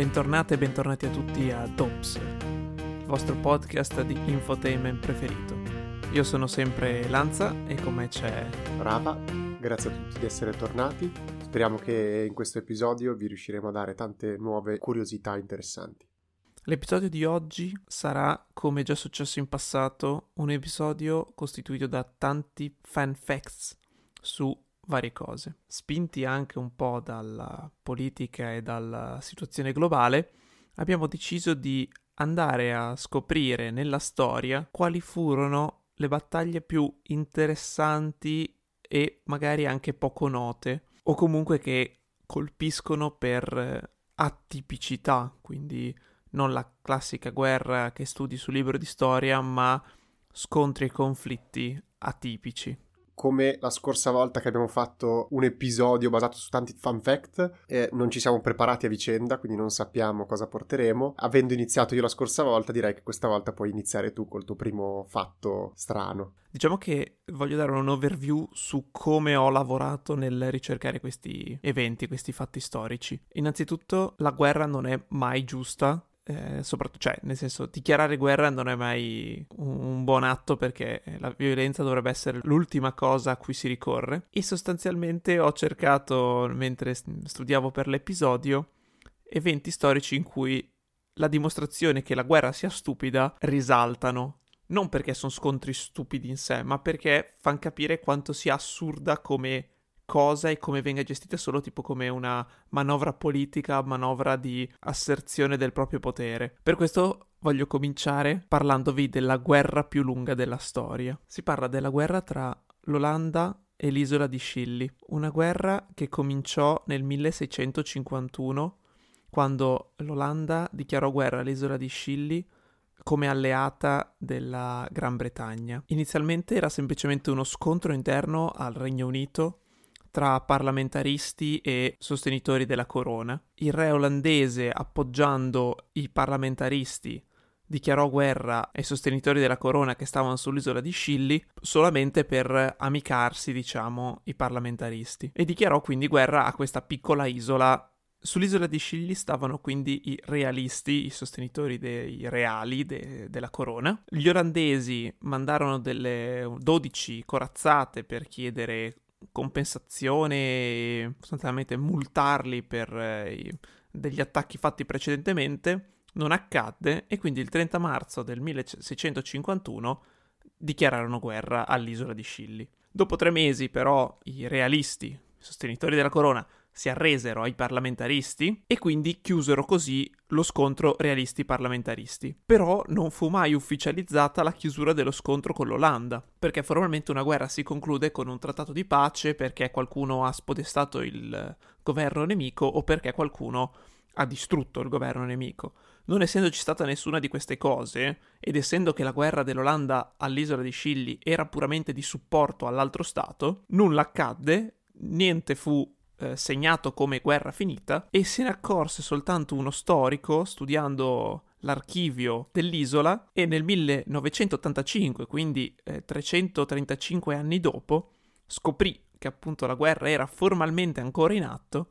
Bentornate e bentornati a tutti a DOPS, il vostro podcast di infotainment preferito. Io sono sempre Lanza e con me c'è Rava. Grazie a tutti di essere tornati. Speriamo che in questo episodio vi riusciremo a dare tante nuove curiosità interessanti. L'episodio di oggi sarà, come già successo in passato, un episodio costituito da tanti fan facts su varie cose. Spinti anche un po' dalla politica e dalla situazione globale, abbiamo deciso di andare a scoprire nella storia quali furono le battaglie più interessanti e magari anche poco note, o comunque che colpiscono per atipicità, quindi non la classica guerra che studi sul libro di storia, ma scontri e conflitti atipici come la scorsa volta che abbiamo fatto un episodio basato su tanti fun fact, eh, non ci siamo preparati a vicenda, quindi non sappiamo cosa porteremo. Avendo iniziato io la scorsa volta, direi che questa volta puoi iniziare tu col tuo primo fatto strano. Diciamo che voglio dare un overview su come ho lavorato nel ricercare questi eventi, questi fatti storici. Innanzitutto, la guerra non è mai giusta, eh, soprattutto, cioè, nel senso, dichiarare guerra non è mai un, un, buon atto perché la violenza dovrebbe essere l'ultima cosa a cui si ricorre. E sostanzialmente ho cercato, mentre studiavo per l'episodio, eventi storici in cui la dimostrazione che la guerra sia stupida risaltano. Non perché sono scontri stupidi in sé, ma perché fanno capire quanto sia assurda come cosa e come venga gestita solo tipo come una manovra politica, manovra di asserzione del proprio potere. Per questo voglio cominciare parlandovi della guerra più lunga della storia. Si parla della guerra tra l'Olanda e l'isola di Scilly, una guerra che cominciò nel 1651 quando l'Olanda dichiarò guerra all'isola di Scilly come alleata della Gran Bretagna. Inizialmente era semplicemente uno scontro interno al Regno Unito tra parlamentaristi e sostenitori della corona. Il re olandese, appoggiando i parlamentaristi, dichiarò guerra ai sostenitori della corona che stavano sull'isola di Scilly solamente per amicarsi, diciamo, i parlamentaristi. E dichiarò quindi guerra a questa piccola isola. Sull'isola di Scilly stavano quindi i realisti, i sostenitori dei reali de- della corona. Gli olandesi mandarono delle 12 corazzate per chiedere compensazione sostanzialmente multarli per eh, degli attacchi fatti precedentemente non accadde e quindi il 30 marzo del 1651 dichiararono guerra all'isola di Scilly. Dopo tre mesi però i realisti, i sostenitori della corona, si arresero ai parlamentaristi e quindi chiusero così lo scontro realisti-parlamentaristi. Però non fu mai ufficializzata la chiusura dello scontro con l'Olanda, perché formalmente una guerra si conclude con un trattato di pace perché qualcuno ha spodestato il governo nemico o perché qualcuno ha distrutto il governo nemico. Non essendoci stata nessuna di queste cose, ed essendo che la guerra dell'Olanda all'isola di Scilly era puramente di supporto all'altro Stato, nulla accadde, niente fu eh, segnato come guerra finita e se ne accorse soltanto uno storico studiando l'archivio dell'isola e nel 1985, quindi eh, 335 anni dopo, scoprì che appunto la guerra era formalmente ancora in atto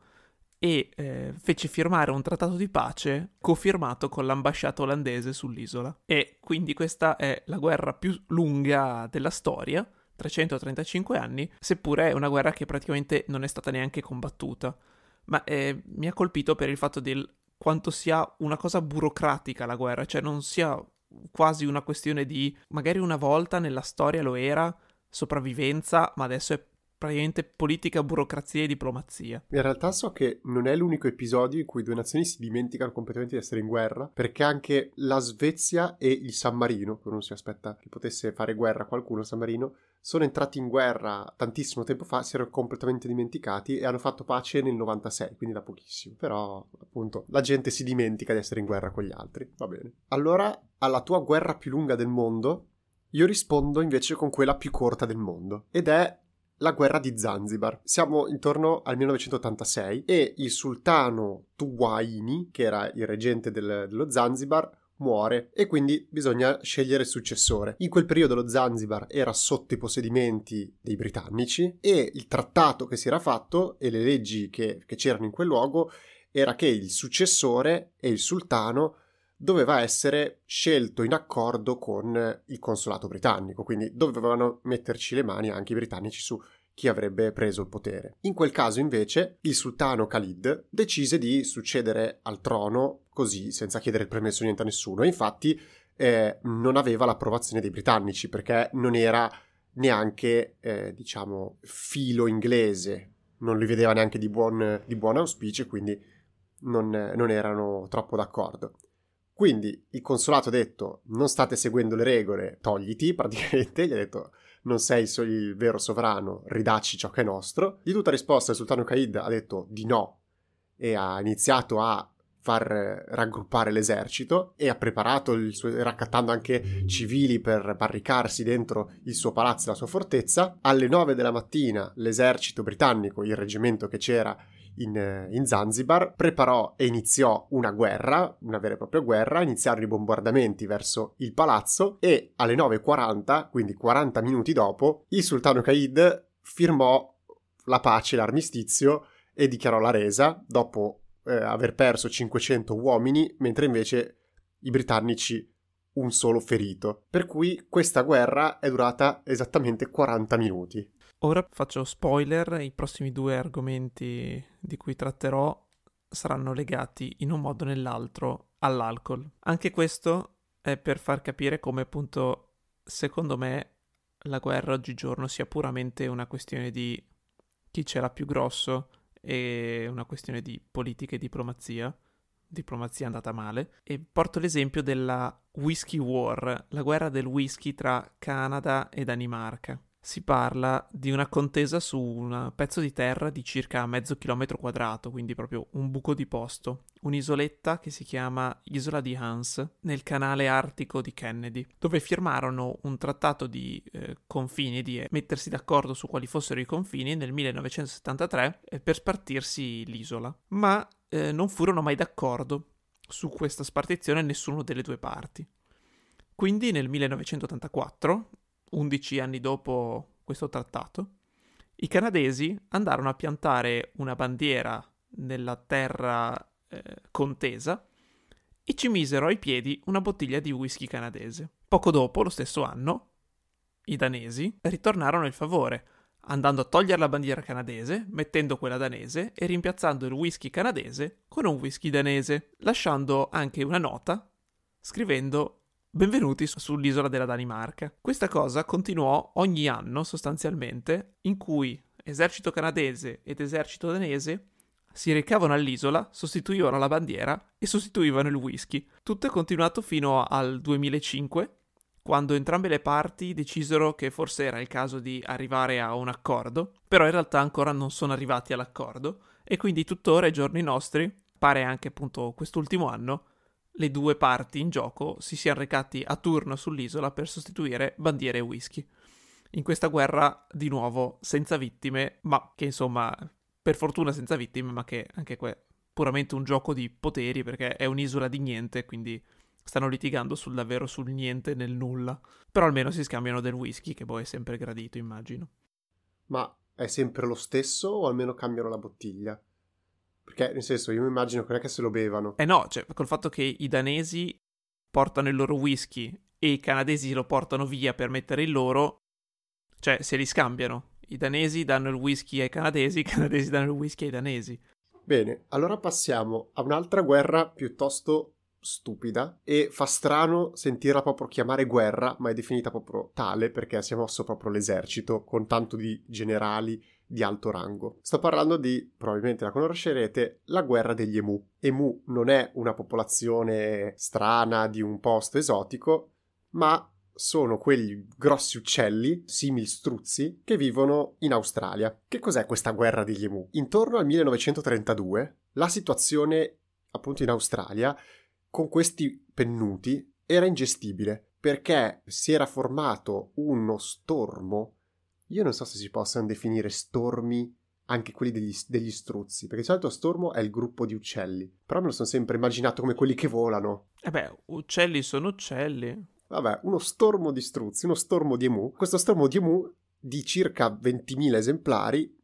e eh, fece firmare un trattato di pace cofirmato con l'ambasciata olandese sull'isola. E quindi questa è la guerra più lunga della storia 335 anni, seppure è una guerra che praticamente non è stata neanche combattuta. Ma eh, mi ha colpito per il fatto di quanto sia una cosa burocratica la guerra, cioè non sia quasi una questione di magari una volta nella storia lo era, sopravvivenza, ma adesso è praticamente politica, burocrazia e diplomazia. In realtà so che non è l'unico episodio in cui due nazioni si dimenticano completamente di essere in guerra, perché anche la Svezia e il San Marino, che non si aspetta che potesse fare guerra a qualcuno, San Marino, sono entrati in guerra tantissimo tempo fa, si erano completamente dimenticati e hanno fatto pace nel 96, quindi da pochissimo. Però, appunto, la gente si dimentica di essere in guerra con gli altri. Va bene. Allora, alla tua guerra più lunga del mondo, io rispondo invece con quella più corta del mondo. Ed è la guerra di Zanzibar. Siamo intorno al 1986 e il sultano Tuwaini, che era il reggente del, dello Zanzibar, muore e quindi bisogna scegliere il successore. In quel periodo lo Zanzibar era sotto i possedimenti dei britannici e il trattato che si era fatto e le leggi che, che c'erano in quel luogo era che il successore e il sultano doveva essere scelto in accordo con il consolato britannico, quindi dovevano metterci le mani anche i britannici su chi avrebbe preso il potere. In quel caso invece il sultano Khalid decise di succedere al trono così, senza chiedere il permesso niente a nessuno, infatti eh, non aveva l'approvazione dei britannici perché non era neanche, eh, diciamo, filo inglese, non li vedeva neanche di buon, di buon auspicio, quindi non, non erano troppo d'accordo. Quindi il consolato ha detto non state seguendo le regole, togliti praticamente, gli ha detto non sei il vero sovrano, ridacci ciò che è nostro. Di tutta risposta il sultano Caid ha detto di no e ha iniziato a far raggruppare l'esercito e ha preparato il suo, raccattando anche civili per barricarsi dentro il suo palazzo e la sua fortezza. Alle 9 della mattina l'esercito britannico, il reggimento che c'era in, in, Zanzibar, preparò e iniziò una guerra, una vera e propria guerra, iniziarono i bombardamenti verso il palazzo e alle 9.40, quindi 40 minuti dopo, il sultano Caid firmò la pace, l'armistizio e dichiarò la resa dopo eh, aver perso 500 uomini, mentre invece i britannici un solo ferito. Per cui questa guerra è durata esattamente 40 minuti. Ora faccio spoiler, i prossimi due argomenti di cui tratterò saranno legati in un modo o nell'altro all'alcol. Anche questo è per far capire come appunto, secondo me, la guerra oggigiorno sia puramente una questione di chi c'era più grosso e una questione di politica e diplomazia. Diplomazia andata male. E porto l'esempio della Whisky War, la guerra del whisky tra Canada e Danimarca si parla di una contesa su un pezzo di terra di circa mezzo chilometro quadrato, quindi proprio un buco di posto, un'isoletta che si chiama Isola di Hans, nel canale artico di Kennedy, dove firmarono un trattato di eh, confini, di mettersi d'accordo su quali fossero i confini nel 1973 eh, per spartirsi l'isola. Ma eh, non furono mai d'accordo su questa spartizione nessuno delle due parti. Quindi nel 1984 11 anni dopo questo trattato, i canadesi andarono a piantare una bandiera nella terra eh, contesa e ci misero ai piedi una bottiglia di whisky canadese. Poco dopo, lo stesso anno, i danesi ritornarono il favore, andando a togliere la bandiera canadese, mettendo quella danese e rimpiazzando il whisky canadese con un whisky danese, lasciando anche una nota scrivendo Benvenuti sull'isola della Danimarca. Questa cosa continuò ogni anno sostanzialmente, in cui esercito canadese ed esercito danese si recavano all'isola, sostituivano la bandiera e sostituivano il whisky. Tutto è continuato fino al 2005, quando entrambe le parti decisero che forse era il caso di arrivare a un accordo, però in realtà ancora non sono arrivati all'accordo e quindi tuttora ai giorni nostri, pare anche appunto quest'ultimo anno, le due parti in gioco si siano recati a turno sull'isola per sostituire bandiere e whisky. In questa guerra, di nuovo, senza vittime, ma che insomma, per fortuna senza vittime, ma che anche qua è puramente un gioco di poteri perché è un'isola di niente, quindi stanno litigando sul davvero sul niente nel nulla. Però almeno si scambiano del whisky, che poi è sempre gradito, immagino. Ma è sempre lo stesso o almeno cambiano la bottiglia? Perché, nel senso, io mi immagino che non è che se lo bevano. Eh no, cioè, col fatto che i danesi portano il loro whisky e i canadesi lo portano via per mettere il loro, cioè, se li scambiano. I danesi danno il whisky ai canadesi, i canadesi danno il whisky ai danesi. Bene, allora passiamo a un'altra guerra piuttosto stupida e fa strano sentirla proprio chiamare guerra, ma è definita proprio tale perché si è mosso proprio l'esercito con tanto di generali di alto rango. Sto parlando di, probabilmente la conoscerete, la guerra degli emu. Emu non è una popolazione strana di un posto esotico, ma sono quegli grossi uccelli, simili struzzi, che vivono in Australia. Che cos'è questa guerra degli emu? Intorno al 1932 la situazione appunto in Australia con questi pennuti era ingestibile perché si era formato uno stormo io non so se si possano definire stormi anche quelli degli, degli, struzzi, perché di solito stormo è il gruppo di uccelli, però me lo sono sempre immaginato come quelli che volano. Eh beh, uccelli sono uccelli. Vabbè, uno stormo di struzzi, uno stormo di emu. Questo stormo di emu di circa 20.000 esemplari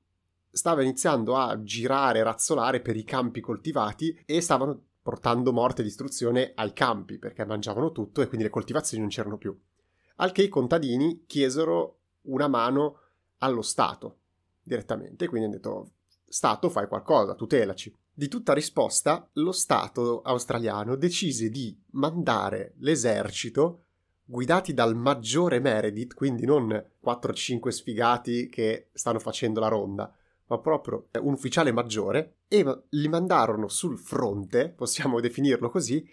stava iniziando a girare, razzolare per i campi coltivati e stavano portando morte e distruzione ai campi perché mangiavano tutto e quindi le coltivazioni non c'erano più. Al che i contadini chiesero una mano allo Stato direttamente, quindi hanno detto Stato fai qualcosa, tutelaci. Di tutta risposta, lo Stato australiano decise di mandare l'esercito guidati dal maggiore Meredith, quindi non 4-5 sfigati che stanno facendo la ronda, ma proprio un ufficiale maggiore, e li mandarono sul fronte, possiamo definirlo così,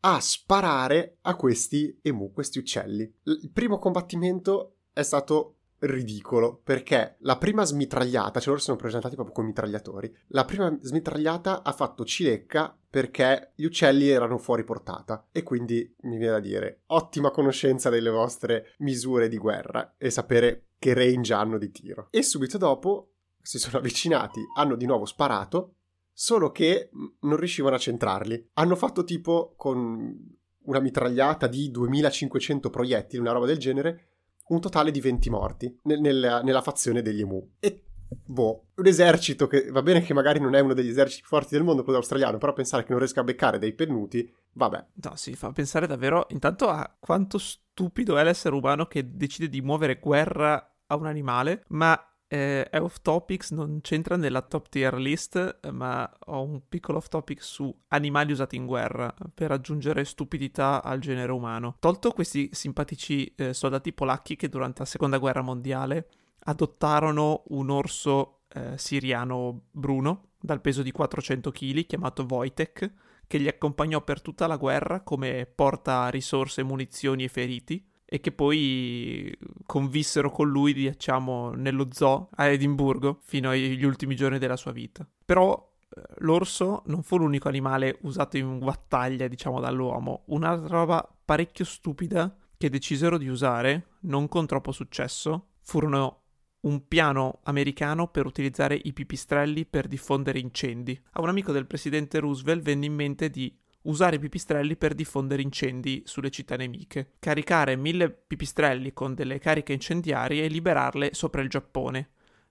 a sparare a questi emu, questi uccelli. Il primo combattimento è stato ridicolo perché la prima smitragliata, cioè loro sono presentati proprio come mitragliatori, la prima smitragliata ha fatto cilecca perché gli uccelli erano fuori portata e quindi mi viene da dire ottima conoscenza delle vostre misure di guerra e sapere che range hanno di tiro. E subito dopo si sono avvicinati, hanno di nuovo sparato, solo che non riuscivano a centrarli. Hanno fatto tipo con una mitragliata di 2500 proiettili, una roba del genere, un totale di 20 morti nel, nel, nella fazione degli emu. E boh, un esercito che va bene che magari non è uno degli eserciti più forti del mondo, quello australiano, però pensare che non riesca a beccare dei pennuti, vabbè. No, si fa pensare davvero intanto a quanto stupido è l'essere umano che decide di muovere guerra a un animale, ma eh, è off topics, non c'entra nella top tier list, ma ho un piccolo off topic su animali usati in guerra per aggiungere stupidità al genere umano. Tolto questi simpatici eh, soldati polacchi che durante la seconda guerra mondiale adottarono un orso eh, siriano bruno dal peso di 400 kg chiamato Wojtek che li accompagnò per tutta la guerra come porta risorse, munizioni e feriti e che poi convissero con lui, diciamo, nello zoo a Edimburgo fino agli ultimi giorni della sua vita. Però eh, l'orso non fu l'unico animale usato in battaglia, diciamo, dall'uomo. Un'altra roba parecchio stupida che decisero di usare, non con troppo successo, furono un piano americano per utilizzare i pipistrelli per diffondere incendi. A un amico del presidente Roosevelt venne in mente di usare i pipistrelli per diffondere incendi sulle città nemiche, caricare mille pipistrelli con delle cariche incendiarie e liberarle sopra il Giappone.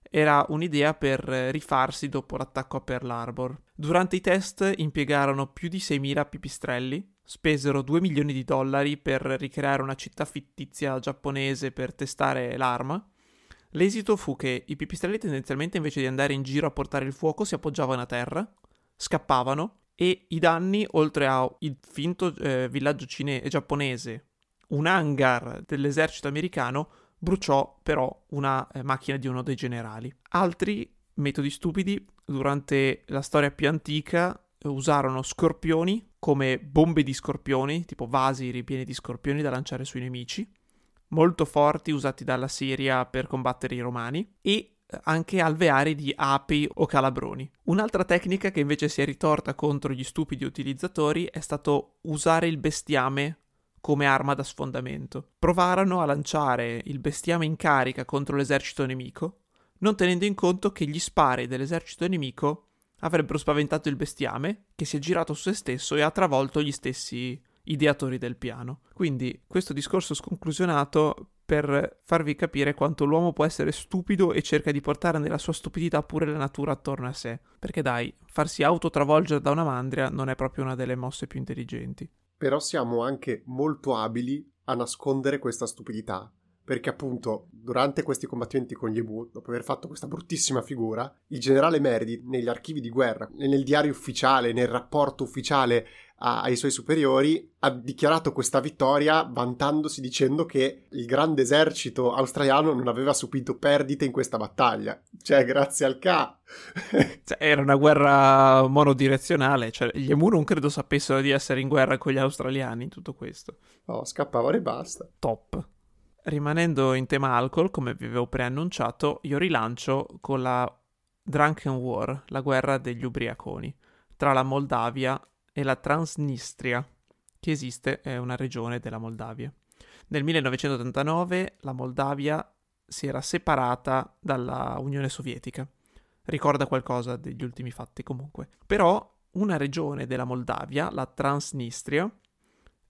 Era un'idea per rifarsi dopo l'attacco a Pearl Harbor. Durante i test impiegarono più di 6.000 pipistrelli, spesero 2 milioni di dollari per ricreare una città fittizia giapponese per testare l'arma. L'esito fu che i pipistrelli tendenzialmente invece di andare in giro a portare il fuoco si appoggiavano a terra, scappavano e i danni, oltre al finto eh, villaggio cine- giapponese, un hangar dell'esercito americano, bruciò però una eh, macchina di uno dei generali. Altri metodi stupidi, durante la storia più antica, usarono scorpioni come bombe di scorpioni, tipo vasi ripieni di scorpioni da lanciare sui nemici, molto forti usati dalla Siria per combattere i romani, e anche alveari di api o calabroni. Un'altra tecnica che invece si è ritorta contro gli stupidi utilizzatori è stato usare il bestiame come arma da sfondamento. Provarono a lanciare il bestiame in carica contro l'esercito nemico, non tenendo in conto che gli spari dell'esercito nemico avrebbero spaventato il bestiame, che si è girato su se stesso e ha travolto gli stessi ideatori del piano. Quindi questo discorso sconclusionato per farvi capire quanto l'uomo può essere stupido e cerca di portare nella sua stupidità pure la natura attorno a sé. Perché dai, farsi autotravolgere da una mandria non è proprio una delle mosse più intelligenti. Però siamo anche molto abili a nascondere questa stupidità. Perché appunto, durante questi combattimenti con gli Ebu, dopo aver fatto questa bruttissima figura, il generale Meredith, negli archivi di guerra, nel diario ufficiale, nel rapporto ufficiale a, ai suoi superiori, ha dichiarato questa vittoria vantandosi dicendo che il grande esercito australiano non aveva subito perdite in questa battaglia. Cioè, grazie al K. cioè, era una guerra monodirezionale, cioè gli Emu non credo sapessero di essere in guerra con gli australiani in tutto questo. No, scappavano e basta. Top. Rimanendo in tema alcol, come vi avevo preannunciato, io rilancio con la Drunken War, la guerra degli ubriaconi, tra la Moldavia e la Transnistria, che esiste, è una regione della Moldavia. Nel 1989 la Moldavia si era separata dalla Unione Sovietica. Ricorda qualcosa degli ultimi fatti comunque. Però una regione della Moldavia, la Transnistria,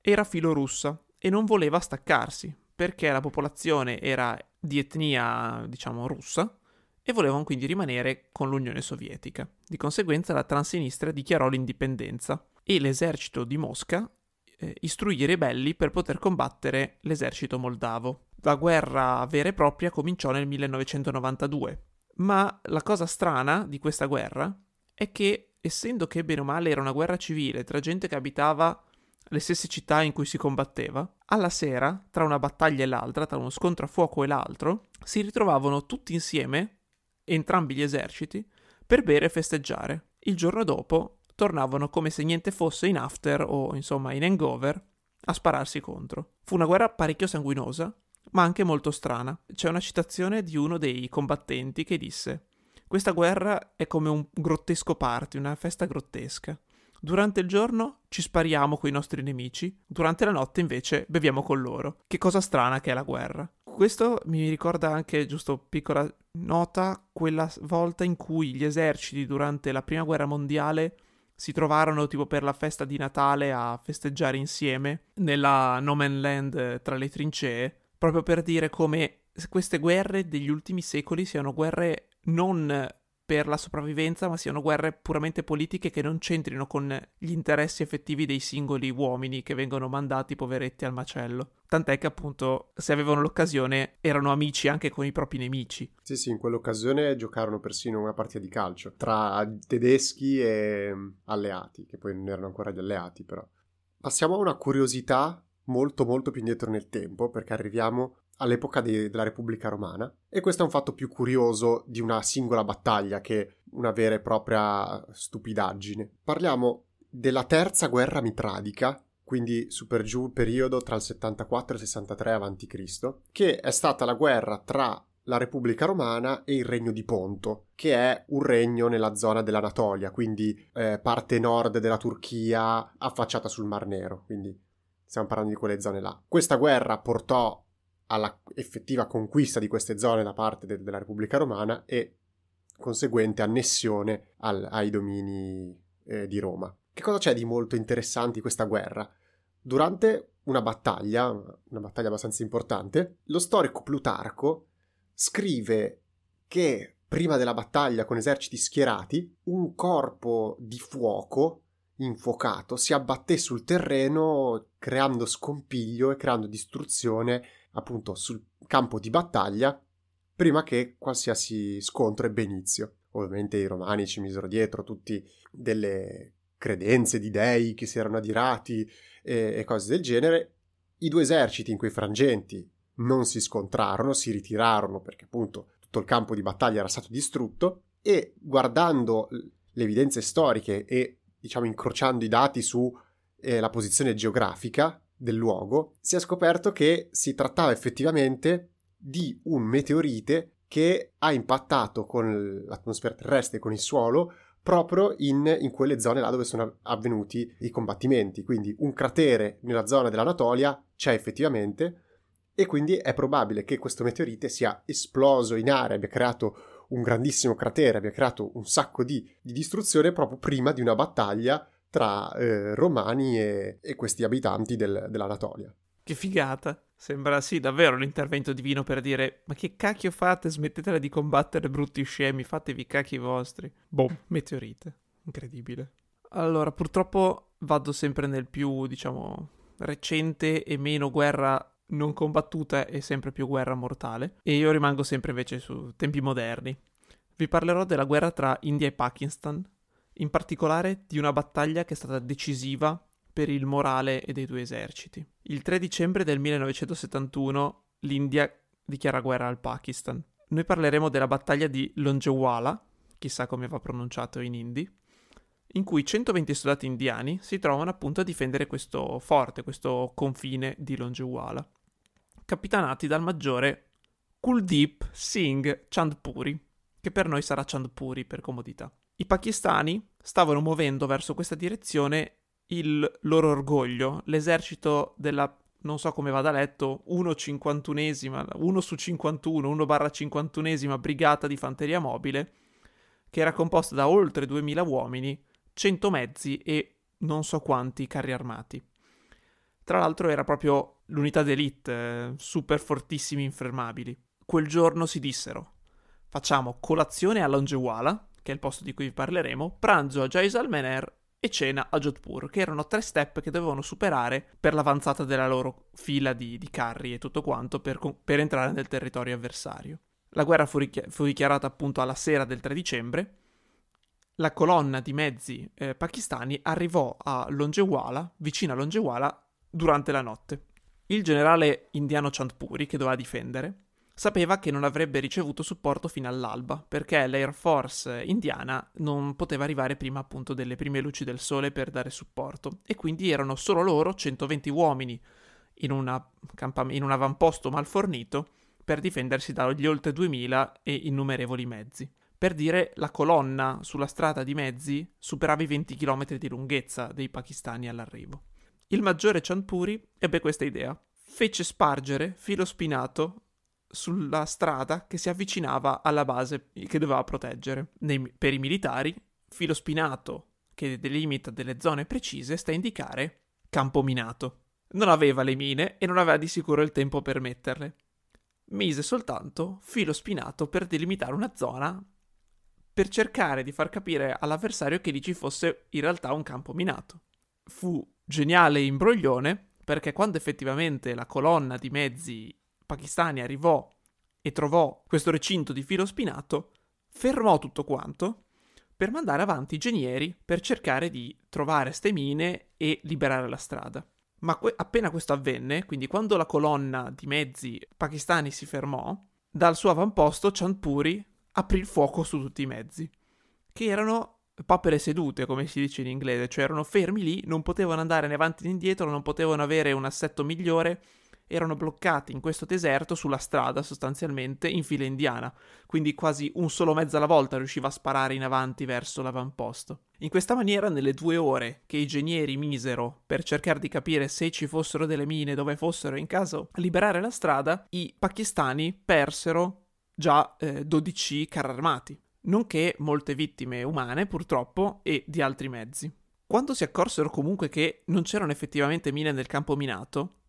era filorussa e non voleva staccarsi perché la popolazione era di etnia, diciamo, russa e volevano quindi rimanere con l'Unione Sovietica. Di conseguenza la Transnistria dichiarò l'indipendenza e l'esercito di Mosca eh, istruì i ribelli per poter combattere l'esercito moldavo. La guerra vera e propria cominciò nel 1992, ma la cosa strana di questa guerra è che, essendo che bene o male era una guerra civile tra gente che abitava le stesse città in cui si combatteva, alla sera, tra una battaglia e l'altra, tra uno scontro a fuoco e l'altro, si ritrovavano tutti insieme, entrambi gli eserciti, per bere e festeggiare. Il giorno dopo tornavano come se niente fosse in after o insomma in hangover a spararsi contro. Fu una guerra parecchio sanguinosa, ma anche molto strana. C'è una citazione di uno dei combattenti che disse: Questa guerra è come un grottesco party, una festa grottesca. Durante il giorno ci spariamo coi nostri nemici, durante la notte invece beviamo con loro. Che cosa strana che è la guerra. Questo mi ricorda anche, giusto piccola nota, quella volta in cui gli eserciti durante la prima guerra mondiale si trovarono tipo per la festa di Natale a festeggiare insieme nella no man land eh, tra le trincee, proprio per dire come queste guerre degli ultimi secoli siano guerre non per la sopravvivenza, ma siano guerre puramente politiche che non c'entrino con gli interessi effettivi dei singoli uomini che vengono mandati poveretti al macello. Tant'è che appunto se avevano l'occasione erano amici anche con i propri nemici. Sì, sì, in quell'occasione giocarono persino una partita di calcio tra tedeschi e mm, alleati, che poi non erano ancora gli alleati però. Passiamo a una curiosità molto molto più indietro nel tempo perché arriviamo all'epoca de- della Repubblica Romana e questo è un fatto più curioso di una singola battaglia che una vera e propria stupidaggine. Parliamo della terza guerra mitradica, quindi su per giù il periodo tra il 74 e il 63 a.C., che è stata la guerra tra la Repubblica Romana e il Regno di Ponto, che è un regno nella zona dell'Anatolia, quindi eh, parte nord della Turchia affacciata sul Mar Nero, quindi stiamo parlando di quelle zone là. Questa guerra portò alla effettiva conquista di queste zone da parte de- della Repubblica Romana e conseguente annessione al- ai domini eh, di Roma. Che cosa c'è di molto interessante in questa guerra? Durante una battaglia, una battaglia abbastanza importante, lo storico Plutarco scrive che prima della battaglia con eserciti schierati, un corpo di fuoco infuocato si abbatté sul terreno creando scompiglio e creando distruzione appunto sul campo di battaglia prima che qualsiasi scontro ebbe inizio. Ovviamente i romani ci misero dietro tutti delle credenze di dei che si erano adirati e, e cose del genere. I due eserciti in quei frangenti non si scontrarono, si ritirarono perché appunto tutto il campo di battaglia era stato distrutto e guardando le evidenze storiche e diciamo incrociando i dati sulla eh, posizione geografica del luogo, si è scoperto che si trattava effettivamente di un meteorite che ha impattato con l'atmosfera terrestre con il suolo proprio in, in, quelle zone là dove sono avvenuti i combattimenti. Quindi un cratere nella zona dell'Anatolia c'è effettivamente e quindi è probabile che questo meteorite sia esploso in aria, abbia creato un grandissimo cratere, abbia creato un sacco di, di distruzione proprio prima di una battaglia tra eh, romani e, e, questi abitanti del, dell'Anatolia. Che figata! Sembra sì, davvero l'intervento divino per dire: Ma che cacchio fate? Smettetela di combattere brutti scemi, fatevi cacchi vostri. Boh, meteorite. Incredibile. Allora, purtroppo vado sempre nel più, diciamo, recente e meno guerra non combattuta e sempre più guerra mortale. E io rimango sempre invece su tempi moderni. Vi parlerò della guerra tra India e Pakistan, in particolare di una battaglia che è stata decisiva per il morale dei due eserciti. Il 3 dicembre del 1971 l'India dichiara guerra al Pakistan. Noi parleremo della battaglia di Longewala, chissà come va pronunciato in hindi, in cui 120 soldati indiani si trovano appunto a difendere questo forte, questo confine di Longewala, capitanati dal maggiore Kuldeep Singh Chandpuri, che per noi sarà Chandpuri per comodità. I pakistani stavano muovendo verso questa direzione il loro orgoglio, l'esercito della non so come vada letto, 1,51esima, 1 su 51, 1 barra 51esima brigata di fanteria mobile, che era composta da oltre 2000 uomini, 100 mezzi e non so quanti carri armati. Tra l'altro era proprio l'unità d'elite, eh, super fortissimi infermabili. Quel giorno si dissero, facciamo colazione a Longeguala, che è il posto di cui vi parleremo, pranzo a Jaisalmener e cena a Jodhpur, che erano tre step che dovevano superare per l'avanzata della loro fila di, di carri e tutto quanto per, per, entrare nel territorio avversario. La guerra fu, richi- fu, dichiarata appunto alla sera del 3 dicembre. La colonna di mezzi eh, pakistani arrivò a Longeguala, vicino a Longeguala, durante la notte. Il generale indiano Chandpuri, che doveva difendere, sapeva che non avrebbe ricevuto supporto fino all'alba, perché l'Air Force indiana non poteva arrivare prima appunto delle prime luci del sole per dare supporto, e quindi erano solo loro, 120 uomini, in, campa- in un avamposto mal fornito, per difendersi dagli oltre 2000 e innumerevoli mezzi. Per dire, la colonna sulla strada di mezzi superava i 20 km di lunghezza dei pakistani all'arrivo. Il maggiore Chandpuri ebbe questa idea. Fece spargere filo spinato sulla strada che si avvicinava alla base che doveva proteggere. Nei, per i militari, filo spinato che delimita delle zone precise sta a indicare campo minato. Non aveva le mine e non aveva di sicuro il tempo per metterle. Mise soltanto filo spinato per delimitare una zona per cercare di far capire all'avversario che lì ci fosse in realtà un campo minato. Fu geniale imbroglione perché quando effettivamente la colonna di mezzi pakistani arrivò e trovò questo recinto di filo spinato, fermò tutto quanto per mandare avanti i genieri per cercare di trovare ste mine e liberare la strada. Ma que- appena questo avvenne, quindi quando la colonna di mezzi pakistani si fermò, dal suo avamposto Chandpuri aprì il fuoco su tutti i mezzi, che erano papere sedute, come si dice in inglese, cioè erano fermi lì, non potevano andare né avanti né indietro, non potevano avere un assetto migliore, erano bloccati in questo deserto sulla strada sostanzialmente in fila indiana, quindi quasi un solo mezzo alla volta riusciva a sparare in avanti verso l'avamposto. In questa maniera, nelle due ore che i genieri misero per cercare di capire se ci fossero delle mine, dove fossero, in caso liberare la strada, i pakistani persero già eh, 12 carri armati nonché molte vittime umane, purtroppo, e di altri mezzi. Quando si accorsero comunque che non c'erano effettivamente mine nel campo minato,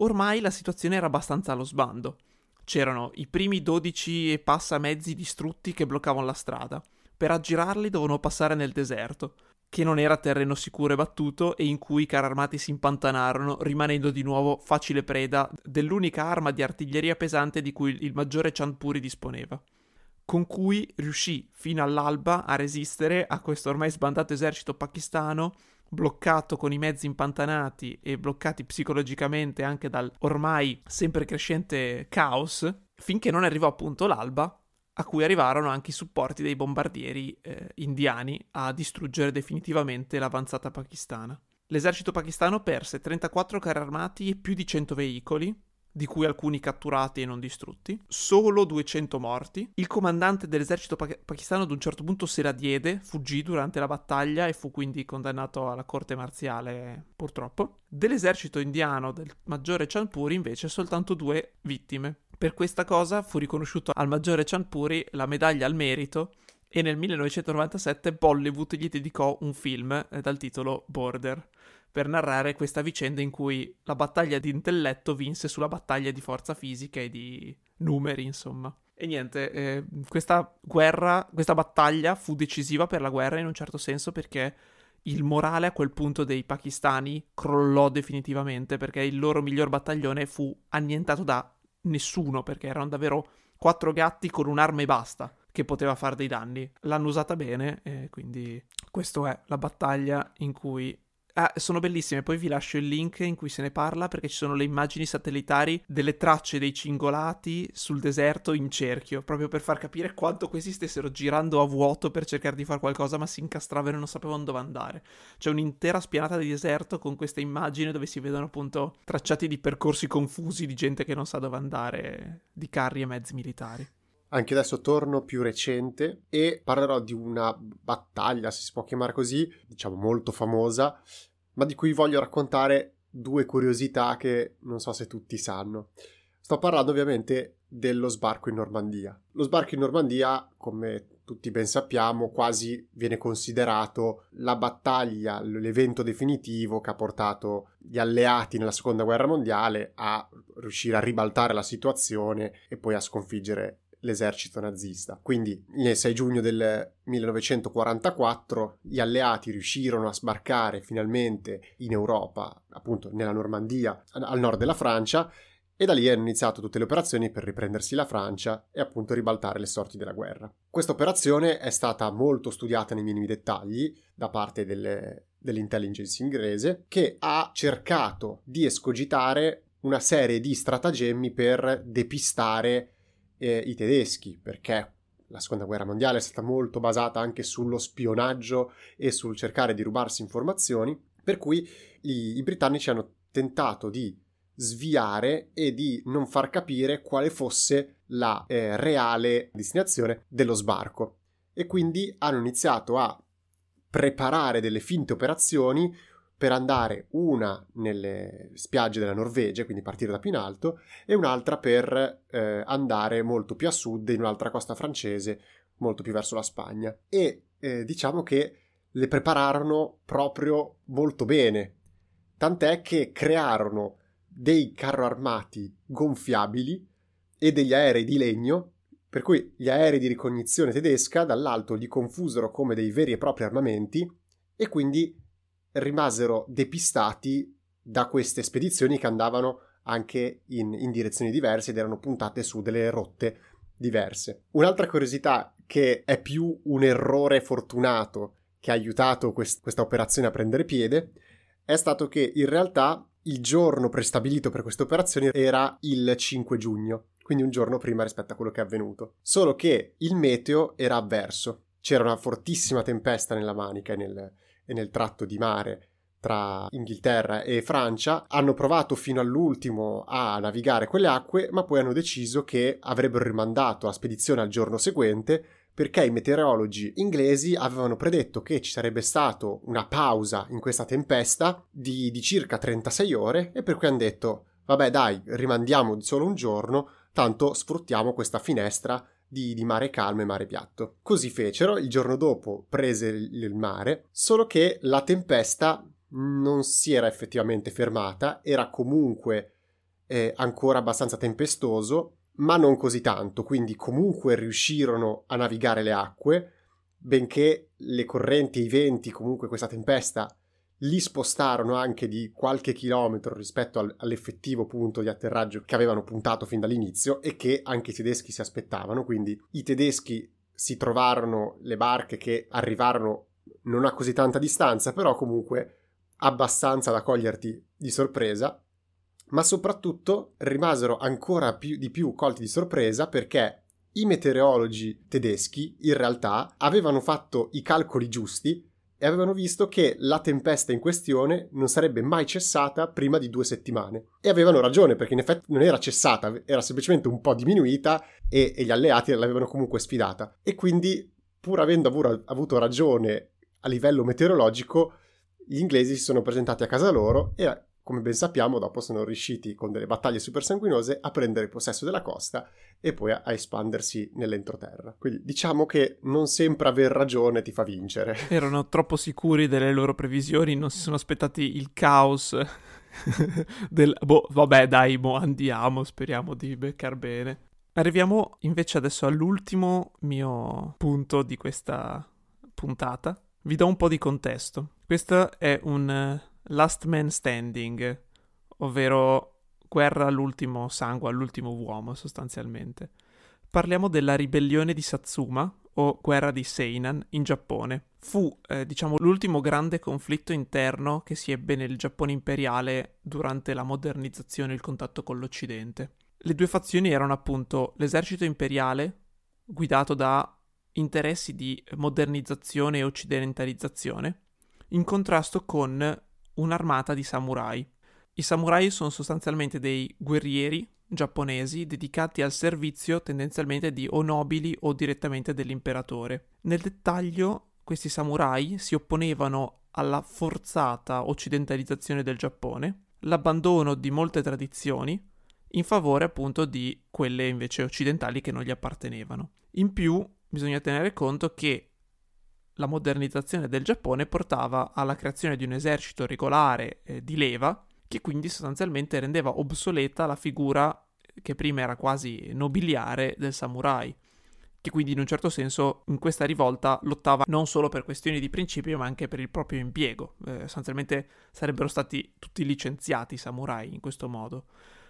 ormai la situazione era abbastanza allo sbando. C'erano i primi 12 e passa mezzi distrutti che bloccavano la strada. Per aggirarli dovevano passare nel deserto, che non era terreno sicuro e battuto e in cui i carri armati si impantanarono, rimanendo di nuovo facile preda dell'unica arma di artiglieria pesante di cui il maggiore Chandpuri disponeva con cui riuscì fino all'alba a resistere a questo ormai sbandato esercito pakistano, bloccato con i mezzi impantanati e bloccati psicologicamente anche dal ormai sempre crescente caos, finché non arrivò appunto l'alba, a cui arrivarono anche i supporti dei bombardieri eh, indiani a distruggere definitivamente l'avanzata pakistana. L'esercito pakistano perse 34 carri armati e più di 100 veicoli, di cui alcuni catturati e non distrutti, solo 200 morti. Il comandante dell'esercito pa- pakistano ad un certo punto se la diede, fuggì durante la battaglia e fu quindi condannato alla corte marziale, purtroppo. Dell'esercito indiano del maggiore Chanpuri invece soltanto due vittime. Per questa cosa fu riconosciuto al maggiore Chanpuri la medaglia al merito e nel 1997 Bollywood gli dedicò un film eh, dal titolo Border per narrare questa vicenda in cui la battaglia di intelletto vinse sulla battaglia di forza fisica e di numeri, insomma. E niente, eh, questa guerra, questa battaglia fu decisiva per la guerra in un certo senso perché il morale a quel punto dei pakistani crollò definitivamente perché il loro miglior battaglione fu annientato da nessuno perché erano davvero quattro gatti con un'arma e basta che poteva fare dei danni. L'hanno usata bene e quindi questa è la battaglia in cui Ah, sono bellissime, poi vi lascio il link in cui se ne parla perché ci sono le immagini satellitari delle tracce dei cingolati sul deserto in cerchio, proprio per far capire quanto questi stessero girando a vuoto per cercare di fare qualcosa ma si incastravano e non sapevano dove andare. C'è un'intera spianata di deserto con queste immagini dove si vedono appunto tracciati di percorsi confusi di gente che non sa dove andare, di carri e mezzi militari. Anche adesso torno più recente e parlerò di una battaglia, se si può chiamare così, diciamo molto famosa, ma di cui voglio raccontare due curiosità che non so se tutti sanno. Sto parlando ovviamente dello sbarco in Normandia. Lo sbarco in Normandia, come tutti ben sappiamo, quasi viene considerato la battaglia, l'evento definitivo che ha portato gli alleati nella seconda guerra mondiale a riuscire a ribaltare la situazione e poi a sconfiggere l'esercito nazista. Quindi nel 6 giugno del 1944 gli alleati riuscirono a sbarcare finalmente in Europa, appunto nella Normandia, al nord della Francia, e da lì hanno iniziato tutte le operazioni per riprendersi la Francia e appunto ribaltare le sorti della guerra. Questa operazione è stata molto studiata nei minimi dettagli da parte delle, dell'intelligence inglese che ha cercato di escogitare una serie di stratagemmi per depistare eh, i tedeschi, perché la seconda guerra mondiale è stata molto basata anche sullo spionaggio e sul cercare di rubarsi informazioni, per cui i, i britannici hanno tentato di sviare e di non far capire quale fosse la eh, reale destinazione dello sbarco. E quindi hanno iniziato a preparare delle finte operazioni per andare una nelle spiagge della Norvegia, quindi partire da più in alto, e un'altra per eh, andare molto più a sud in un'altra costa francese, molto più verso la Spagna. E eh, diciamo che le prepararono proprio molto bene, tant'è che crearono dei carro armati gonfiabili e degli aerei di legno, per cui gli aerei di ricognizione tedesca dall'alto li confusero come dei veri e propri armamenti e quindi rimasero depistati da queste spedizioni che andavano anche in, in direzioni diverse ed erano puntate su delle rotte diverse. Un'altra curiosità che è più un errore fortunato che ha aiutato quest- questa operazione a prendere piede è stato che in realtà il giorno prestabilito per queste operazioni era il 5 giugno, quindi un giorno prima rispetto a quello che è avvenuto. Solo che il meteo era avverso. C'era una fortissima tempesta nella Manica e nel, e nel tratto di mare tra Inghilterra e Francia, hanno provato fino all'ultimo a navigare quelle acque, ma poi hanno deciso che avrebbero rimandato la spedizione al giorno seguente perché i meteorologi inglesi avevano predetto che ci sarebbe stata una pausa in questa tempesta di, di circa 36 ore e per cui hanno detto vabbè dai rimandiamo di solo un giorno tanto sfruttiamo questa finestra di, di, mare calmo e mare piatto. Così fecero, il giorno dopo prese il, mare, solo che la tempesta non si era effettivamente fermata, era comunque eh, ancora abbastanza tempestoso ma non così tanto, quindi comunque riuscirono a navigare le acque, benché le correnti e i venti, comunque questa tempesta, li spostarono anche di qualche chilometro rispetto al, all'effettivo punto di atterraggio che avevano puntato fin dall'inizio e che anche i tedeschi si aspettavano, quindi i tedeschi si trovarono le barche che arrivarono non a così tanta distanza, però comunque abbastanza da coglierti di sorpresa ma soprattutto rimasero ancora più, di più colti di sorpresa perché i meteorologi tedeschi in realtà avevano fatto i calcoli giusti e avevano visto che la tempesta in questione non sarebbe mai cessata prima di due settimane. E avevano ragione, perché in effetti non era cessata, era semplicemente un po' diminuita e, e gli alleati l'avevano comunque sfidata. E quindi, pur avendo avuto ragione a livello meteorologico, gli inglesi si sono presentati a casa loro e come ben sappiamo, dopo sono riusciti con delle battaglie super sanguinose a prendere possesso della costa e poi a, a espandersi nell'entroterra. Quindi diciamo che non sempre aver ragione ti fa vincere. Erano troppo sicuri delle loro previsioni, non si sono aspettati il caos del... Boh, vabbè dai, boh, andiamo, speriamo di beccar bene. Arriviamo invece adesso all'ultimo mio punto di questa puntata. Vi do un po' di contesto. Questo è un Last Man Standing, ovvero guerra all'ultimo sangue, all'ultimo uomo sostanzialmente. Parliamo della ribellione di Satsuma o guerra di Seinan in Giappone. Fu, eh, diciamo, l'ultimo grande conflitto interno che si ebbe nel Giappone imperiale durante la modernizzazione e il contatto con l'Occidente. Le due fazioni erano appunto l'esercito imperiale, guidato da interessi di modernizzazione e occidentalizzazione, in contrasto con un'armata di samurai. I samurai sono sostanzialmente dei guerrieri giapponesi dedicati al servizio tendenzialmente di o nobili o direttamente dell'imperatore. Nel dettaglio, questi samurai si opponevano alla forzata occidentalizzazione del Giappone, l'abbandono di molte tradizioni in favore appunto di quelle invece occidentali che non gli appartenevano. In più bisogna tenere conto che la modernizzazione del Giappone portava alla creazione di un esercito regolare eh, di leva che quindi sostanzialmente rendeva obsoleta la figura che prima era quasi nobiliare del samurai, che quindi in un certo senso in questa rivolta lottava non solo per questioni di principio ma anche per il proprio impiego. Eh, sostanzialmente sarebbero stati tutti licenziati i samurai in questo modo,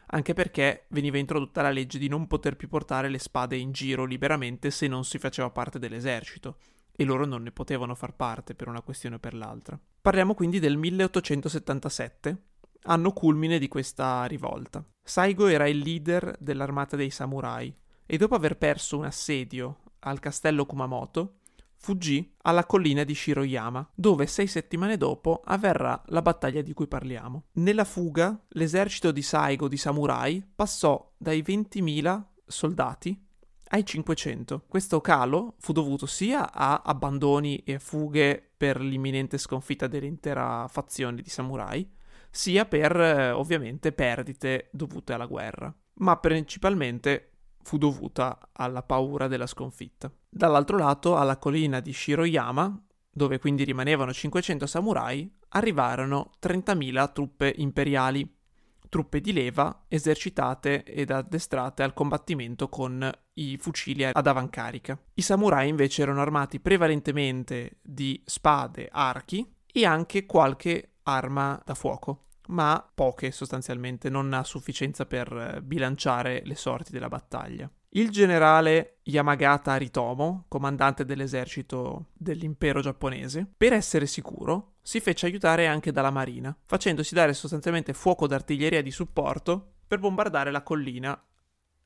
anche perché veniva introdotta la legge di non poter più portare le spade in giro liberamente se non si faceva parte dell'esercito, e loro non ne potevano far parte per una questione o per l'altra. Parliamo quindi del 1877, anno culmine di questa rivolta. Saigo era il leader dell'armata dei samurai e dopo aver perso un assedio al castello Kumamoto, fuggì alla collina di Shiroyama, dove sei settimane dopo avverrà la battaglia di cui parliamo. Nella fuga, l'esercito di Saigo di samurai passò dai 20.000 soldati ai 500. Questo calo fu dovuto sia a abbandoni e fughe per l'imminente sconfitta dell'intera fazione di samurai, sia per eh, ovviamente perdite dovute alla guerra, ma principalmente fu dovuta alla paura della sconfitta. Dall'altro lato, alla collina di Shiroyama, dove quindi rimanevano 500 samurai, arrivarono 30.000 truppe imperiali, truppe di leva esercitate ed addestrate al combattimento con i fucili ad avancarica. I samurai invece erano armati prevalentemente di spade, archi e anche qualche arma da fuoco ma poche sostanzialmente, non a sufficienza per bilanciare le sorti della battaglia. Il generale Yamagata Aritomo, comandante dell'esercito dell'impero giapponese, per essere sicuro, si fece aiutare anche dalla marina, facendosi dare sostanzialmente fuoco d'artiglieria di supporto per bombardare la collina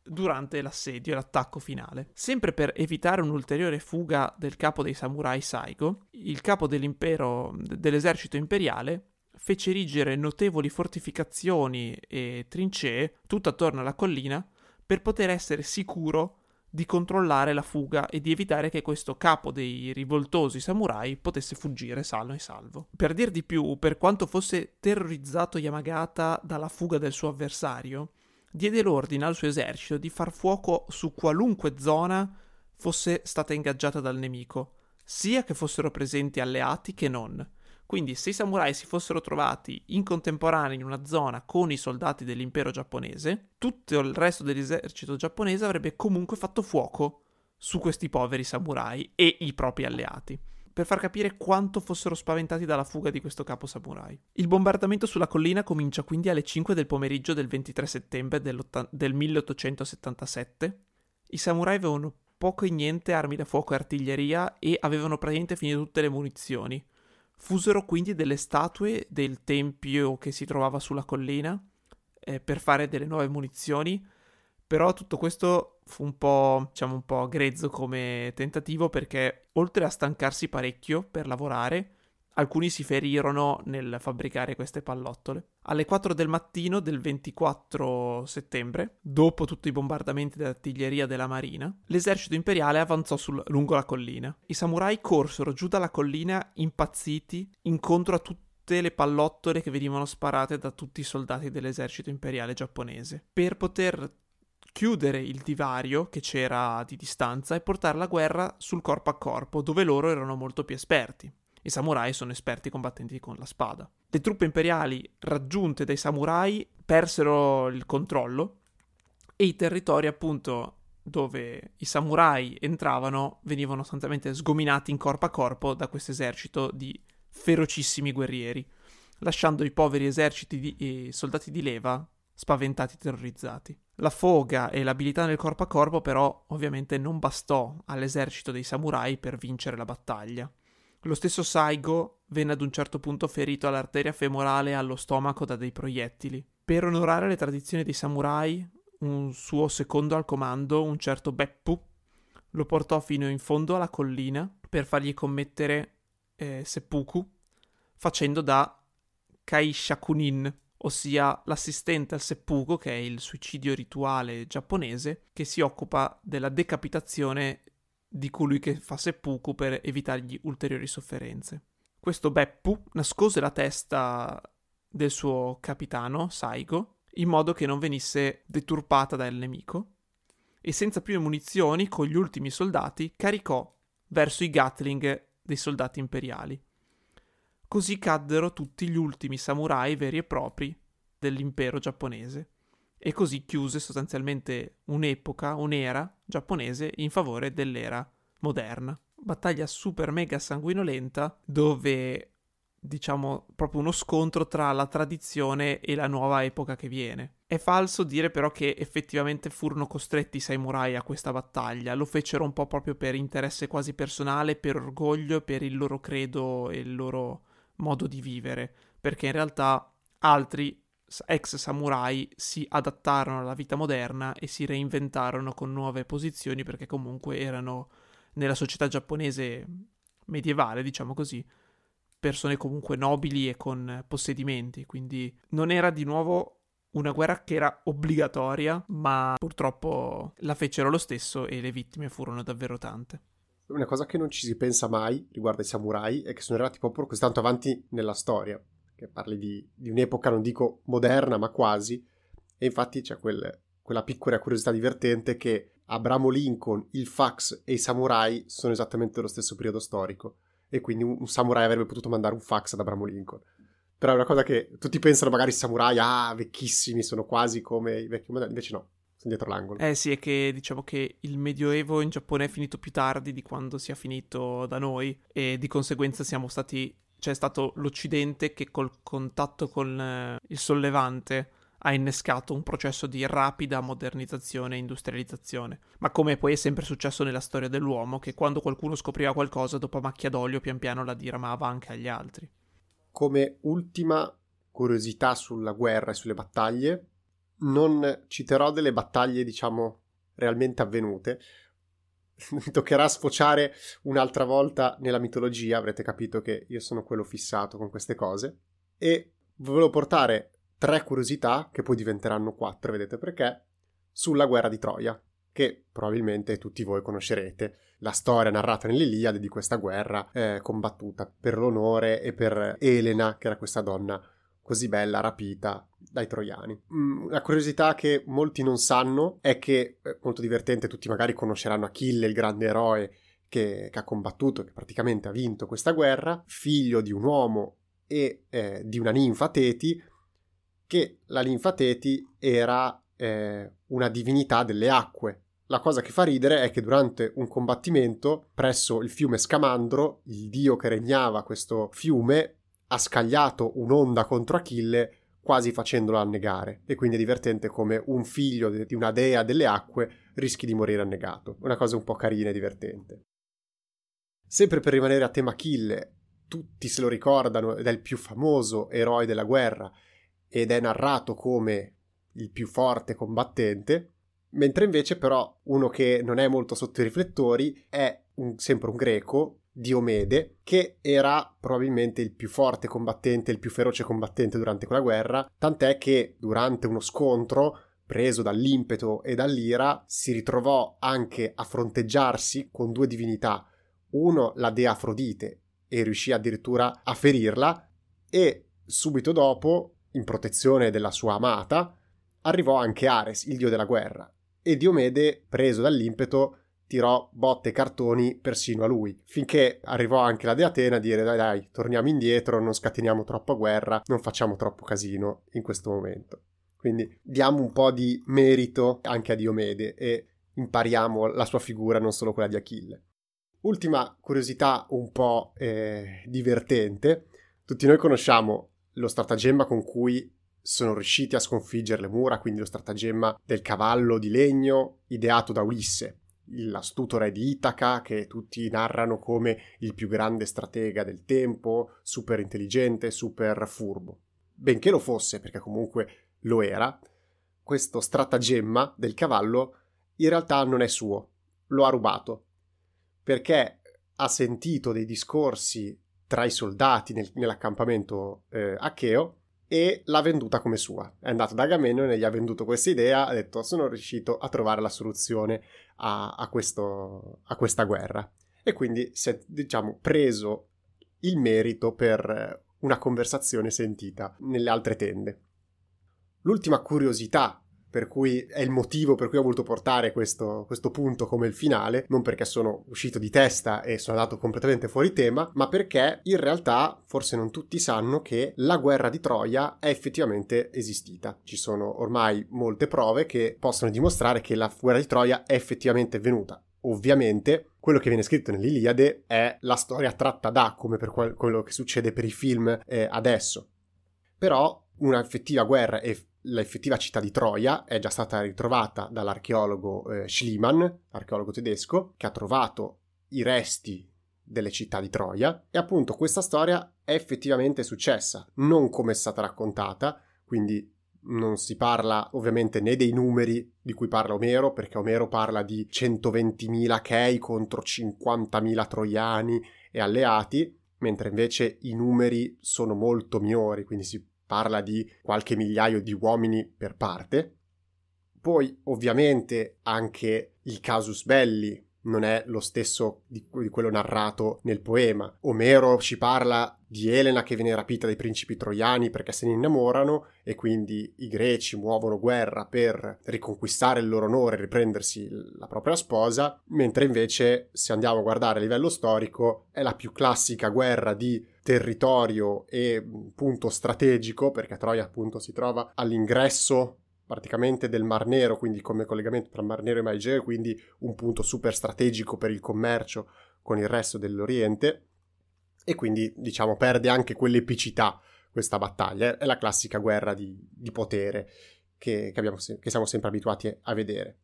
durante l'assedio e l'attacco finale. Sempre per evitare un'ulteriore fuga del capo dei samurai Saigo, il capo dell'impero dell'esercito imperiale fece erigere notevoli fortificazioni e trincee tutto attorno alla collina per poter essere sicuro di controllare la fuga e di evitare che questo capo dei rivoltosi samurai potesse fuggire sano e salvo. Per dir di più, per quanto fosse terrorizzato Yamagata dalla fuga del suo avversario, diede l'ordine al suo esercito di far fuoco su qualunque zona fosse stata ingaggiata dal nemico, sia che fossero presenti alleati che non, quindi se i samurai si fossero trovati in contemporanea in una zona con i soldati dell'impero giapponese, tutto il resto dell'esercito giapponese avrebbe comunque fatto fuoco su questi poveri samurai e i propri alleati per far capire quanto fossero spaventati dalla fuga di questo capo samurai. Il bombardamento sulla collina comincia quindi alle 5 del pomeriggio del 23 settembre del 1877. I samurai avevano poco e niente armi da fuoco e artiglieria e avevano praticamente finito tutte le munizioni. Fusero quindi delle statue del tempio che si trovava sulla collina eh, per fare delle nuove munizioni, però tutto questo fu un po', diciamo, un po' grezzo come tentativo perché oltre a stancarsi parecchio per lavorare, Alcuni si ferirono nel fabbricare queste pallottole. Alle 4 del mattino del 24 settembre, dopo tutti i bombardamenti dell'artiglieria della marina, l'esercito imperiale avanzò sul, lungo la collina. I samurai corsero giù dalla collina impazziti incontro a tutte le pallottole che venivano sparate da tutti i soldati dell'esercito imperiale giapponese. Per poter chiudere il divario che c'era di distanza e portare la guerra sul corpo a corpo, dove loro erano molto più esperti. I samurai sono esperti combattenti con la spada. Le truppe imperiali raggiunte dai samurai persero il controllo e i territori appunto dove i samurai entravano venivano sostanzialmente sgominati in corpo a corpo da questo esercito di ferocissimi guerrieri, lasciando i poveri eserciti di, e soldati di leva spaventati e terrorizzati. La foga e l'abilità nel corpo a corpo però ovviamente non bastò all'esercito dei samurai per vincere la battaglia. Lo stesso Saigo venne ad un certo punto ferito all'arteria femorale e allo stomaco da dei proiettili. Per onorare le tradizioni dei samurai, un suo secondo al comando, un certo Beppu, lo portò fino in fondo alla collina per fargli commettere eh, seppuku, facendo da Kaishakunin, ossia l'assistente al seppuku, che è il suicidio rituale giapponese, che si occupa della decapitazione di colui che fa seppuku per evitargli ulteriori sofferenze. Questo Beppu nascose la testa del suo capitano, Saigo, in modo che non venisse deturpata dal nemico, e senza più munizioni, con gli ultimi soldati, caricò verso i Gatling dei soldati imperiali. Così caddero tutti gli ultimi samurai veri e propri dell'impero giapponese e così chiuse sostanzialmente un'epoca, un'era giapponese in favore dell'era moderna. Battaglia super mega sanguinolenta dove diciamo proprio uno scontro tra la tradizione e la nuova epoca che viene. È falso dire però che effettivamente furono costretti i samurai a questa battaglia, lo fecero un po' proprio per interesse quasi personale, per orgoglio, per il loro credo e il loro modo di vivere, perché in realtà altri ex samurai si adattarono alla vita moderna e si reinventarono con nuove posizioni perché comunque erano nella società giapponese medievale, diciamo così, persone comunque nobili e con possedimenti, quindi non era di nuovo una guerra che era obbligatoria, ma purtroppo la fecero lo stesso e le vittime furono davvero tante. Una cosa che non ci si pensa mai riguardo ai samurai è che sono arrivati proprio così tanto avanti nella storia, parli di, di un'epoca, non dico moderna, ma quasi, e infatti c'è quel, quella piccola curiosità divertente che Abramo Lincoln, il fax e i samurai sono esattamente dello stesso periodo storico e quindi un, un samurai avrebbe potuto mandare un fax ad Abramo Lincoln. Però è una cosa che tutti pensano magari i samurai, ah, vecchissimi, sono quasi come i vecchi modelli, invece no, sono dietro l'angolo. Eh sì, è che diciamo che il Medioevo in Giappone è finito più tardi di quando sia finito da noi e di conseguenza siamo stati, c'è stato l'Occidente che col contatto con eh, il sollevante ha innescato un processo di rapida modernizzazione e industrializzazione. Ma come poi è sempre successo nella storia dell'uomo, che quando qualcuno scopriva qualcosa, dopo macchia d'olio pian piano la diramava anche agli altri. Come ultima curiosità sulla guerra e sulle battaglie, non citerò delle battaglie, diciamo, realmente avvenute. Mi toccherà sfociare un'altra volta nella mitologia, avrete capito che io sono quello fissato con queste cose. E volevo portare tre curiosità, che poi diventeranno quattro, vedete perché, sulla guerra di Troia, che probabilmente tutti voi conoscerete. La storia narrata nell'Iliade di questa guerra eh, combattuta per l'onore e per Elena, che era questa donna così bella, rapita dai troiani. Mm, la curiosità che molti non sanno è che, è molto divertente, tutti magari conosceranno Achille, il grande eroe che, che ha combattuto, che praticamente ha vinto questa guerra, figlio di un uomo e eh, di una ninfa Teti, che la linfateti era eh, una divinità delle acque. La cosa che fa ridere è che durante un combattimento presso il fiume Scamandro, il dio che regnava questo fiume ha scagliato un'onda contro Achille quasi facendolo annegare e quindi è divertente come un figlio di una dea delle acque rischi di morire annegato. Una cosa un po' carina e divertente. Sempre per rimanere a tema Achille, tutti se lo ricordano ed è il più famoso eroe della guerra ed è narrato come il più forte combattente, mentre invece però uno che non è molto sotto i riflettori è un, sempre un greco, Diomede, che era probabilmente il più forte combattente, il più feroce combattente durante quella guerra, tant'è che durante uno scontro preso dall'impeto e dall'ira, si ritrovò anche a fronteggiarsi con due divinità, uno la dea Afrodite e riuscì addirittura a ferirla e subito dopo in protezione della sua amata, arrivò anche Ares, il dio della guerra, e Diomede, preso dall'impeto, tirò botte e cartoni persino a lui, finché arrivò anche la dea Atena a dire dai dai, torniamo indietro, non scateniamo troppa guerra, non facciamo troppo casino in questo momento. Quindi diamo un po' di merito anche a Diomede e impariamo la sua figura, non solo quella di Achille. Ultima curiosità un po' eh, divertente, tutti noi conosciamo lo stratagemma con cui sono riusciti a sconfiggere le mura, quindi lo stratagemma del cavallo di legno ideato da Ulisse, l'astuto re di Itaca che tutti narrano come il più grande stratega del tempo, super intelligente, super furbo. Benché lo fosse, perché comunque lo era, questo stratagemma del cavallo in realtà non è suo, lo ha rubato, perché ha sentito dei discorsi tra i soldati nel, nell'accampamento eh, acheo e l'ha venduta come sua. È andato da Agamennone, gli ha venduto questa idea, ha detto sono riuscito a trovare la soluzione a, a, questo, a questa guerra. E quindi si è, diciamo, preso il merito per una conversazione sentita nelle altre tende. L'ultima curiosità per cui è il motivo per cui ho voluto portare questo, questo, punto come il finale, non perché sono uscito di testa e sono andato completamente fuori tema, ma perché in realtà forse non tutti sanno che la guerra di Troia è effettivamente esistita. Ci sono ormai molte prove che possono dimostrare che la guerra di Troia è effettivamente avvenuta. Ovviamente, quello che viene scritto nell'Iliade è la storia tratta da, come per quello che succede per i film eh, adesso. Però una effettiva guerra e l'effettiva città di Troia è già stata ritrovata dall'archeologo eh, Schliemann, archeologo tedesco, che ha trovato i resti delle città di Troia. E appunto questa storia è effettivamente successa, non come è stata raccontata, quindi non si parla ovviamente né dei numeri di cui parla Omero, perché Omero parla di 120.000 Kei contro 50.000 troiani e alleati, mentre invece i numeri sono molto minori, quindi si parla di qualche migliaio di uomini per parte. Poi ovviamente anche il casus belli non è lo stesso di, di, quello narrato nel poema. Omero ci parla di Elena che viene rapita dai principi troiani perché se ne innamorano e quindi i greci muovono guerra per riconquistare il loro onore e riprendersi la propria sposa, mentre invece se andiamo a guardare a livello storico è la più classica guerra di territorio e punto strategico, perché Troia appunto si trova all'ingresso praticamente del Mar Nero, quindi come collegamento tra Mar Nero e Mar Egeo, quindi un punto super strategico per il commercio con il resto dell'Oriente e quindi diciamo perde anche quell'epicità questa battaglia, è la classica guerra di, di potere che, che, abbiamo, che siamo sempre abituati a vedere.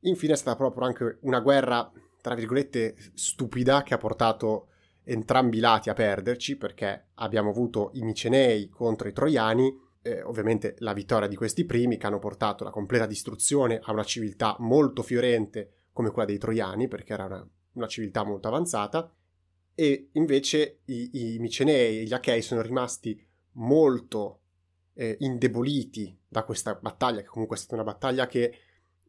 Infine è stata proprio anche una guerra, tra virgolette, stupida che ha portato entrambi i lati a perderci perché abbiamo avuto i Micenei contro i Troiani, eh, ovviamente la vittoria di questi primi che hanno portato la completa distruzione a una civiltà molto fiorente come quella dei Troiani perché era una, una civiltà molto avanzata e invece i, i Micenei e gli Achei sono rimasti molto eh, indeboliti da questa battaglia che comunque è stata una battaglia che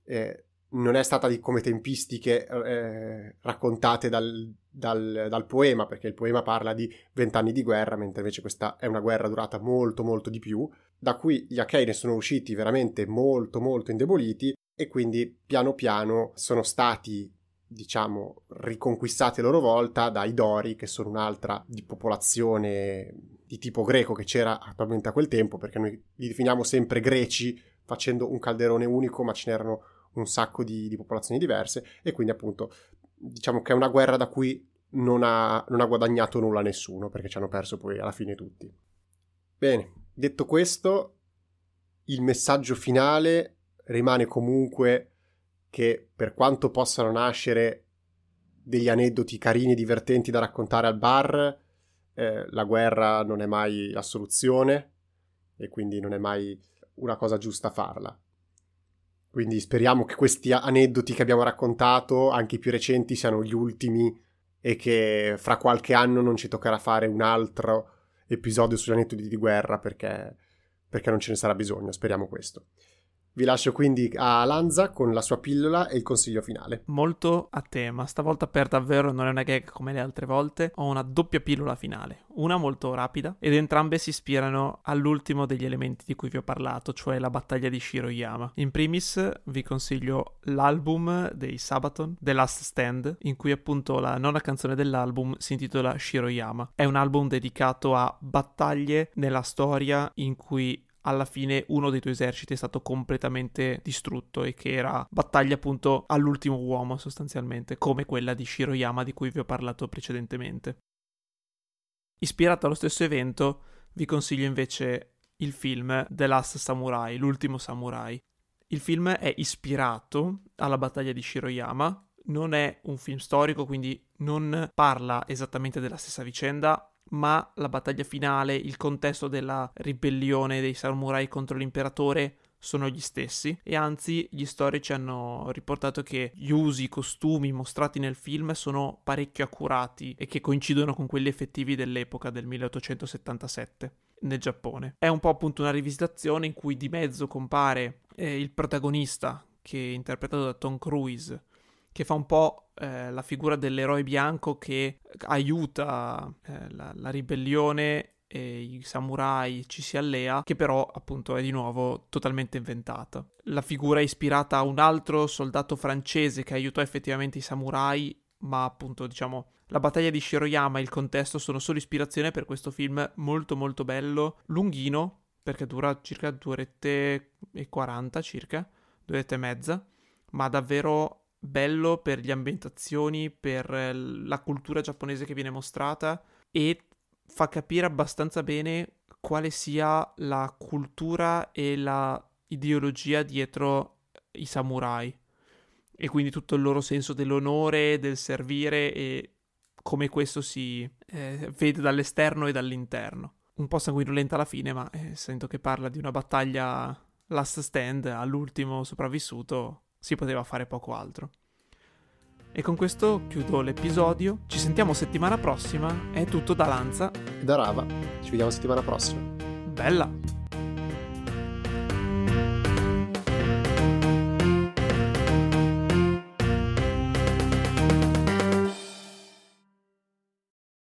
eh, non è stata di come tempistiche eh, raccontate dal, dal, dal, poema, perché il poema parla di vent'anni di guerra, mentre invece questa è una guerra durata molto molto di più, da cui gli Achei ne sono usciti veramente molto molto indeboliti e quindi piano piano sono stati diciamo riconquistati a loro volta dai Dori che sono un'altra di popolazione di tipo greco che c'era attualmente a quel tempo perché noi li definiamo sempre greci facendo un calderone unico ma ce n'erano un sacco di, di popolazioni diverse e quindi appunto diciamo che è una guerra da cui non ha, non ha guadagnato nulla nessuno perché ci hanno perso poi alla fine tutti. Bene, detto questo, il messaggio finale rimane comunque che per quanto possano nascere degli aneddoti carini e divertenti da raccontare al bar, eh, la guerra non è mai la soluzione e quindi non è mai una cosa giusta farla. Quindi speriamo che questi aneddoti che abbiamo raccontato, anche i più recenti, siano gli ultimi e che fra qualche anno non ci toccherà fare un altro episodio sugli aneddoti di guerra perché, perché non ce ne sarà bisogno. Speriamo questo. Vi lascio quindi a Lanza con la sua pillola e il consiglio finale. Molto a tema, stavolta per davvero non è una gag come le altre volte, ho una doppia pillola finale, una molto rapida ed entrambe si ispirano all'ultimo degli elementi di cui vi ho parlato, cioè la battaglia di Shiroyama. In primis vi consiglio l'album dei Sabaton, The Last Stand, in cui appunto la nona canzone dell'album si intitola Shiroyama. È un album dedicato a battaglie nella storia in cui alla fine uno dei tuoi eserciti è stato completamente distrutto e che era battaglia appunto all'ultimo uomo sostanzialmente, come quella di Shiroyama di cui vi ho parlato precedentemente. Ispirato allo stesso evento, vi consiglio invece il film The Last Samurai, l'ultimo samurai. Il film è ispirato alla battaglia di Shiroyama, non è un film storico, quindi non parla esattamente della stessa vicenda, ma la battaglia finale, il contesto della ribellione dei samurai contro l'imperatore sono gli stessi e anzi gli storici hanno riportato che gli usi, i costumi mostrati nel film sono parecchio accurati e che coincidono con quelli effettivi dell'epoca del 1877 nel Giappone. È un po' appunto una rivisitazione in cui di mezzo compare eh, il protagonista che è interpretato da Tom Cruise che fa un po' eh, la figura dell'eroe bianco che aiuta eh, la, la, ribellione e i samurai ci si allea, che però appunto è di nuovo totalmente inventata. La figura è ispirata a un altro soldato francese che aiutò effettivamente i samurai, ma appunto diciamo la battaglia di Shiroyama e il contesto sono solo ispirazione per questo film molto molto bello, lunghino, perché dura circa due orette e 40 circa, due orette e mezza, ma davvero bello per le ambientazioni, per la cultura giapponese che viene mostrata e fa capire abbastanza bene quale sia la cultura e la ideologia dietro i samurai e quindi tutto il loro senso dell'onore, del servire e come questo si eh, vede dall'esterno e dall'interno. Un po' sanguinolenta alla fine, ma eh, sento che parla di una battaglia last stand all'ultimo sopravvissuto, si poteva fare poco altro. E con questo chiudo l'episodio. Ci sentiamo settimana prossima. È tutto da Lanza. E da Rava. Ci vediamo settimana prossima. Bella!